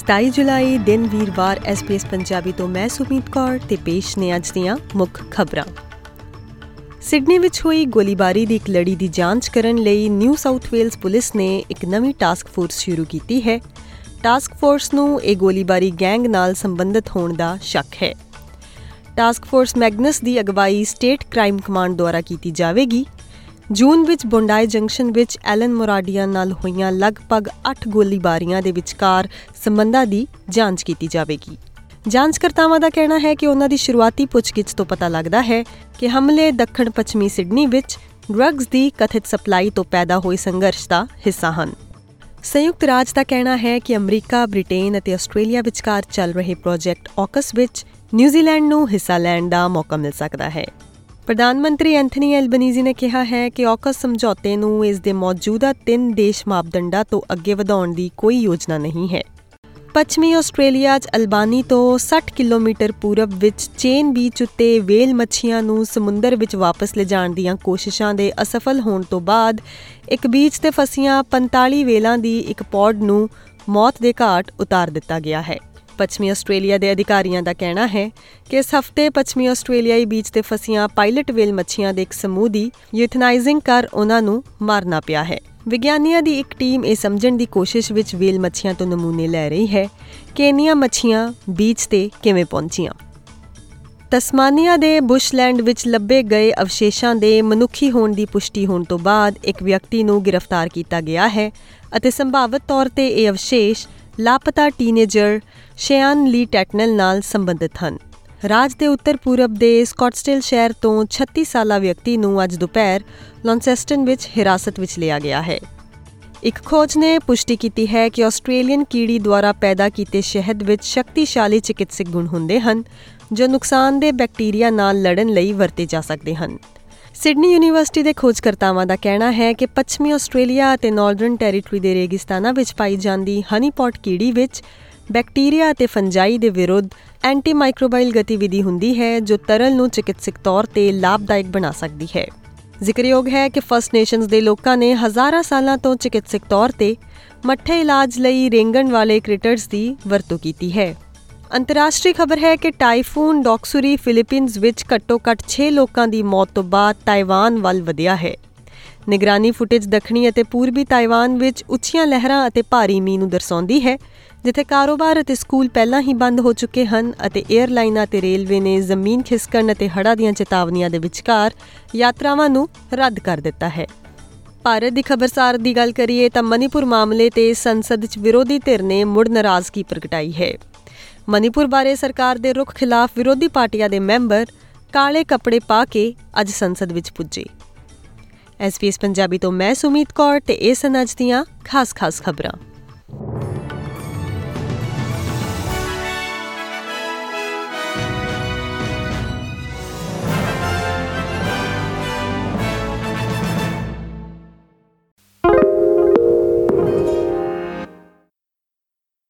27 ਜੁਲਾਈ ਦਿਨ ਵੀਰਵਾਰ ਐਸਪੀਐਸ ਪੰਜਾਬੀ ਤੋਂ ਮੈਂ ਸੁਮੀਤ ਕੌਰ ਤੇ ਪੇਸ਼ ਨੇ ਅੱਜ ਦੀਆਂ ਮੁੱਖ ਖਬਰਾਂ। ਸਿਡਨੀ ਵਿੱਚ ਹੋਈ ਗੋਲੀਬਾਰੀ ਦੀ ਇੱਕ ਲੜੀ ਦੀ ਜਾਂਚ ਕਰਨ ਲਈ ਨਿਊ ਸਾਊਥ ਵੇਲਸ ਪੁਲਿਸ ਨੇ ਇੱਕ ਨਵੀਂ ਟਾਸਕ ਫੋਰਸ ਸ਼ੁਰੂ ਕੀਤੀ ਹੈ। ਟਾਸਕ ਫੋਰਸ ਨੂੰ ਇਹ ਗੋਲੀਬਾਰੀ ਗੈਂਗ ਨਾਲ ਸੰਬੰਧਿਤ ਹੋਣ ਦਾ ਸ਼ੱਕ ਹੈ। ਟਾਸਕ ਫੋਰਸ ਮੈਗਨਸ ਦੀ ਅਗਵਾਈ ਸਟੇਟ ਕ੍ਰਾਈਮ ਕਮਾਂਡ ਦੁਆਰਾ ਕੀਤੀ ਜਾਵੇਗੀ। ਜੂਨ ਵਿੱਚ ਬੁੰਡਾਈ ਜੰਕਸ਼ਨ ਵਿੱਚ ਐਲਨ ਮੋਰਾਡੀਆ ਨਾਲ ਹੋਈਆਂ ਲਗਭਗ 8 ਗੋਲੀਬਾਰੀਆਂ ਦੇ ਵਿਚਕਾਰ ਸੰਬੰਧਾਂ ਦੀ ਜਾਂਚ ਕੀਤੀ ਜਾਵੇਗੀ। ਜਾਂਚਕਰਤਾਵਾਂ ਦਾ ਕਹਿਣਾ ਹੈ ਕਿ ਉਹਨਾਂ ਦੀ ਸ਼ੁਰੂਆਤੀ ਪੁੱਛਗਿੱਛ ਤੋਂ ਪਤਾ ਲੱਗਦਾ ਹੈ ਕਿ ਹਮਲੇ ਦੱਖਣ ਪੱਛਮੀ ਸਿਡਨੀ ਵਿੱਚ ਡਰੱਗਸ ਦੀ ਕਥਿਤ ਸਪਲਾਈ ਤੋਂ ਪੈਦਾ ਹੋਏ ਸੰਘਰਸ਼ ਦਾ ਹਿੱਸਾ ਹਨ। ਸੰਯੁਕਤ ਰਾਜ ਦਾ ਕਹਿਣਾ ਹੈ ਕਿ ਅਮਰੀਕਾ, ਬ੍ਰਿਟੇਨ ਅਤੇ ਆਸਟ੍ਰੇਲੀਆ ਵਿਚਕਾਰ ਚੱਲ ਰਹੇ ਪ੍ਰੋਜੈਕਟ ਆਕਸ ਵਿੱਚ ਨਿਊਜ਼ੀਲੈਂਡ ਨੂੰ ਹਿੱਸਾ ਲੈਣ ਦਾ ਮੌਕਾ ਮਿਲ ਸਕਦਾ ਹੈ। ਪ੍ਰਧਾਨ ਮੰਤਰੀ ਐਂਥਨੀ ਐਲਬਨੀਜ਼ੀ ਨੇ ਕਿਹਾ ਹੈ ਕਿ ਆਕਸ ਸਮਝੌਤੇ ਨੂੰ ਇਸ ਦੇ ਮੌਜੂਦਾ ਤਿੰਨ ਦੇਸ਼ ਮਾਪਦੰਡਾਂ ਤੋਂ ਅੱਗੇ ਵਧਾਉਣ ਦੀ ਕੋਈ ਯੋਜਨਾ ਨਹੀਂ ਹੈ। ਪੱਛਮੀ ਆਸਟ੍ਰੇਲੀਆ 'ਚ ਅਲਬਾਨੀ ਤੋਂ 60 ਕਿਲੋਮੀਟਰ ਪੂਰਬ ਵਿੱਚ ਚੇਨ ਬੀਚ ਉੱਤੇ ਵੇਲ ਮੱਛੀਆਂ ਨੂੰ ਸਮੁੰਦਰ ਵਿੱਚ ਵਾਪਸ ਲਿਜਾਣ ਦੀਆਂ ਕੋਸ਼ਿਸ਼ਾਂ ਦੇ ਅਸਫਲ ਹੋਣ ਤੋਂ ਬਾਅਦ ਇੱਕ ਬੀਚ ਤੇ ਫਸੀਆਂ 45 ਵੇਲਾਂ ਦੀ ਇੱਕ ਪੌਡ ਨੂੰ ਮੌਤ ਦੇ ਘਾਟ ਉਤਾਰ ਦਿੱਤਾ ਗਿਆ ਹੈ। ਪੱਛਮੀ ਆਸਟ੍ਰੇਲੀਆ ਦੇ ਅਧਿਕਾਰੀਆਂ ਦਾ ਕਹਿਣਾ ਹੈ ਕਿ ਇਸ ਹਫ਼ਤੇ ਪੱਛਮੀ ਆਸਟ੍ਰੇਲੀਆਈ ਬੀਚ ਤੇ ਫਸੀਆਂ ਪਾਇਲਟ ਵੇਲ ਮੱਛੀਆਂ ਦੇ ਇੱਕ ਸਮੂਹ ਦੀ ਯੂਥਨਾਈਜ਼ਿੰਗ ਕਰ ਉਹਨਾਂ ਨੂੰ ਮਾਰਨਾ ਪਿਆ ਹੈ। ਵਿਗਿਆਨੀਆਂ ਦੀ ਇੱਕ ਟੀਮ ਇਹ ਸਮਝਣ ਦੀ ਕੋਸ਼ਿਸ਼ ਵਿੱਚ ਵੇਲ ਮੱਛੀਆਂ ਤੋਂ ਨਮੂਨੇ ਲੈ ਰਹੀ ਹੈ ਕਿ ਇਨੀਆਂ ਮੱਛੀਆਂ ਬੀਚ ਤੇ ਕਿਵੇਂ ਪਹੁੰਚੀਆਂ। ਤਸਮਾਨੀਆ ਦੇ ਬੁਸ਼ਲੈਂਡ ਵਿੱਚ ਲੱਭੇ ਗਏ ਅਵਸ਼ੇਸ਼ਾਂ ਦੇ ਮਨੁੱਖੀ ਹੋਣ ਦੀ ਪੁਸ਼ਟੀ ਹੋਣ ਤੋਂ ਬਾਅਦ ਇੱਕ ਵਿਅਕਤੀ ਨੂੰ ਗ੍ਰਿਫਤਾਰ ਕੀਤਾ ਗਿਆ ਹੈ ਅਤੇ ਸੰਭਾਵਿਤ ਤੌਰ ਤੇ ਇਹ ਅਵਸ਼ੇਸ਼ ਲਾਪਤਾ ਟੀਨੇਜਰ ਸ਼ਿਆਨ ਲੀ ਟੈਟਨਲ ਨਾਲ ਸੰਬੰਧਿਤ ਹਨ। ਰਾਜ ਦੇ ਉੱਤਰ ਪੂਰਬ ਦੇ ਸਕਾਟਸਟੇਲ ਸ਼ਹਿਰ ਤੋਂ 36 ਸਾਲਾ ਵਿਅਕਤੀ ਨੂੰ ਅੱਜ ਦੁਪਹਿਰ ਲੌਂਸੈਸਟਨ ਵਿੱਚ ਹਿਰਾਸਤ ਵਿੱਚ ਲਿਆ ਗਿਆ ਹੈ। ਇੱਕ ਖੋਜ ਨੇ ਪੁਸ਼ਟੀ ਕੀਤੀ ਹੈ ਕਿ ਆਸਟ੍ਰੇਲੀਅਨ ਕੀੜੀ ਦੁਆਰਾ ਪੈਦਾ ਕੀਤੇ ਸ਼ਹਿਦ ਵਿੱਚ ਸ਼ਕਤੀਸ਼ਾਲੀ ਚਿਕਿਤਸਕ ਗੁਣ ਹੁੰਦੇ ਹਨ, ਜੋ ਨੁਕਸਾਨਦੇਹ ਬੈਕਟੀਰੀਆ ਨਾਲ ਲੜਨ ਲਈ ਵਰਤੇ ਜਾ ਸਕਦੇ ਹਨ। ਸਿਡਨੀ ਯੂਨੀਵਰਸਿਟੀ ਦੇ ਖੋਜਕਰਤਾਵਾਂ ਦਾ ਕਹਿਣਾ ਹੈ ਕਿ ਪੱਛਮੀ ਆਸਟ੍ਰੇਲੀਆ ਅਤੇ ਨਾਰਦਰਨ ਟੈਰੀਟਰੀ ਦੇ ਰੇਗਿਸਤਾਨਾਂ ਵਿੱਚ ਪਾਈ ਜਾਂਦੀ ਹਨੀਪੌਟ ਕੀੜੀ ਵਿੱਚ ਬੈਕਟੀਰੀਆ ਅਤੇ ਫੰਜਾਈ ਦੇ ਵਿਰੁੱਧ ਐਂਟੀਮਾਈਕਰੋਬਾਈਲ ਗਤੀਵਿਧੀ ਹੁੰਦੀ ਹੈ, ਜੋ ਤਰਲ ਨੂੰ ਚਿਕਿਤਸਕ ਤੌਰ ਤੇ ਲਾਭਦਾਇਕ ਬਣਾ ਸਕਦੀ ਹੈ। ਜ਼ਿਕਰਯੋਗ ਹੈ ਕਿ ਫਸਟ ਨੇਸ਼ਨਸ ਦੇ ਲੋਕਾਂ ਨੇ ਹਜ਼ਾਰਾਂ ਸਾਲਾਂ ਤੋਂ ਚਿਕਿਤਸਕ ਤੌਰ ਤੇ ਮੱਠੇ ਇਲਾਜ ਲਈ ਰੇਂਗਣ ਵਾਲੇ ਕ੍ਰਿਟਰਸ ਦੀ ਵਰਤੋਂ ਕੀਤੀ ਹੈ। ਅੰਤਰਰਾਸ਼ਟਰੀ ਖਬਰ ਹੈ ਕਿ ਟਾਈਫੂਨ ਡੌਕਸੂਰੀ ਫਿਲੀਪੀਨਜ਼ ਵਿੱਚ ਘੱਟੋ-ਘੱਟ 6 ਲੋਕਾਂ ਦੀ ਮੌਤ ਤੋਂ ਬਾਅਦ ਤਾਈਵਾਨ ਵੱਲ ਵਧਿਆ ਹੈ। ਨਿਗਰਾਨੀ ਫੁਟੇਜ ਦੱਖਣੀ ਅਤੇ ਪੂਰਬੀ ਤਾਈਵਾਨ ਵਿੱਚ ਉੱਚੀਆਂ ਲਹਿਰਾਂ ਅਤੇ ਭਾਰੀ ਮੀਂਹ ਨੂੰ ਦਰਸਾਉਂਦੀ ਹੈ, ਜਿੱਥੇ ਕਾਰੋਬਾਰ ਅਤੇ ਸਕੂਲ ਪਹਿਲਾਂ ਹੀ ਬੰਦ ਹੋ ਚੁੱਕੇ ਹਨ ਅਤੇ 에ਅਰਲਾਈਨਾਂ ਤੇ ਰੇਲਵੇ ਨੇ ਜ਼ਮੀਨ ਖਿਸਕਣ ਅਤੇ ਹੜ੍ਹਾਂ ਦੀਆਂ ਚੇਤਾਵਨੀਆਂ ਦੇ ਵਿਚਕਾਰ ਯਾਤਰਾਵਾਂ ਨੂੰ ਰੱਦ ਕਰ ਦਿੱਤਾ ਹੈ। ਭਾਰਤ ਦੀ ਖਬਰਸਾਰ ਦੀ ਗੱਲ ਕਰੀਏ ਤਾਂ ਮਨੀਪੁਰ ਮਾਮਲੇ ਤੇ ਸੰਸਦ 'ਚ ਵਿਰੋਧੀ ਧਿਰ ਨੇ ਮੁੜ ਨਾਰਾਜ਼ਗੀ ਪ੍ਰਗਟਾਈ ਹੈ। ਮਨੀਪੁਰ ਬਾਰੇ ਸਰਕਾਰ ਦੇ ਰੁਖ ਖਿਲਾਫ ਵਿਰੋਧੀ ਪਾਰਟੀਆਂ ਦੇ ਮੈਂਬਰ ਕਾਲੇ ਕੱਪੜੇ ਪਾ ਕੇ ਅੱਜ ਸੰਸਦ ਵਿੱਚ ਪੁੱਜੇ। ਐਸਪੀਐਸ ਪੰਜਾਬੀ ਤੋਂ ਮੈਂ ਸੁਮੀਤ ਕੌਰ ਤੇ ਇਹ ਸਨ ਅੱਜ ਦੀਆਂ ਖਾਸ-ਖਾਸ ਖਬਰਾਂ।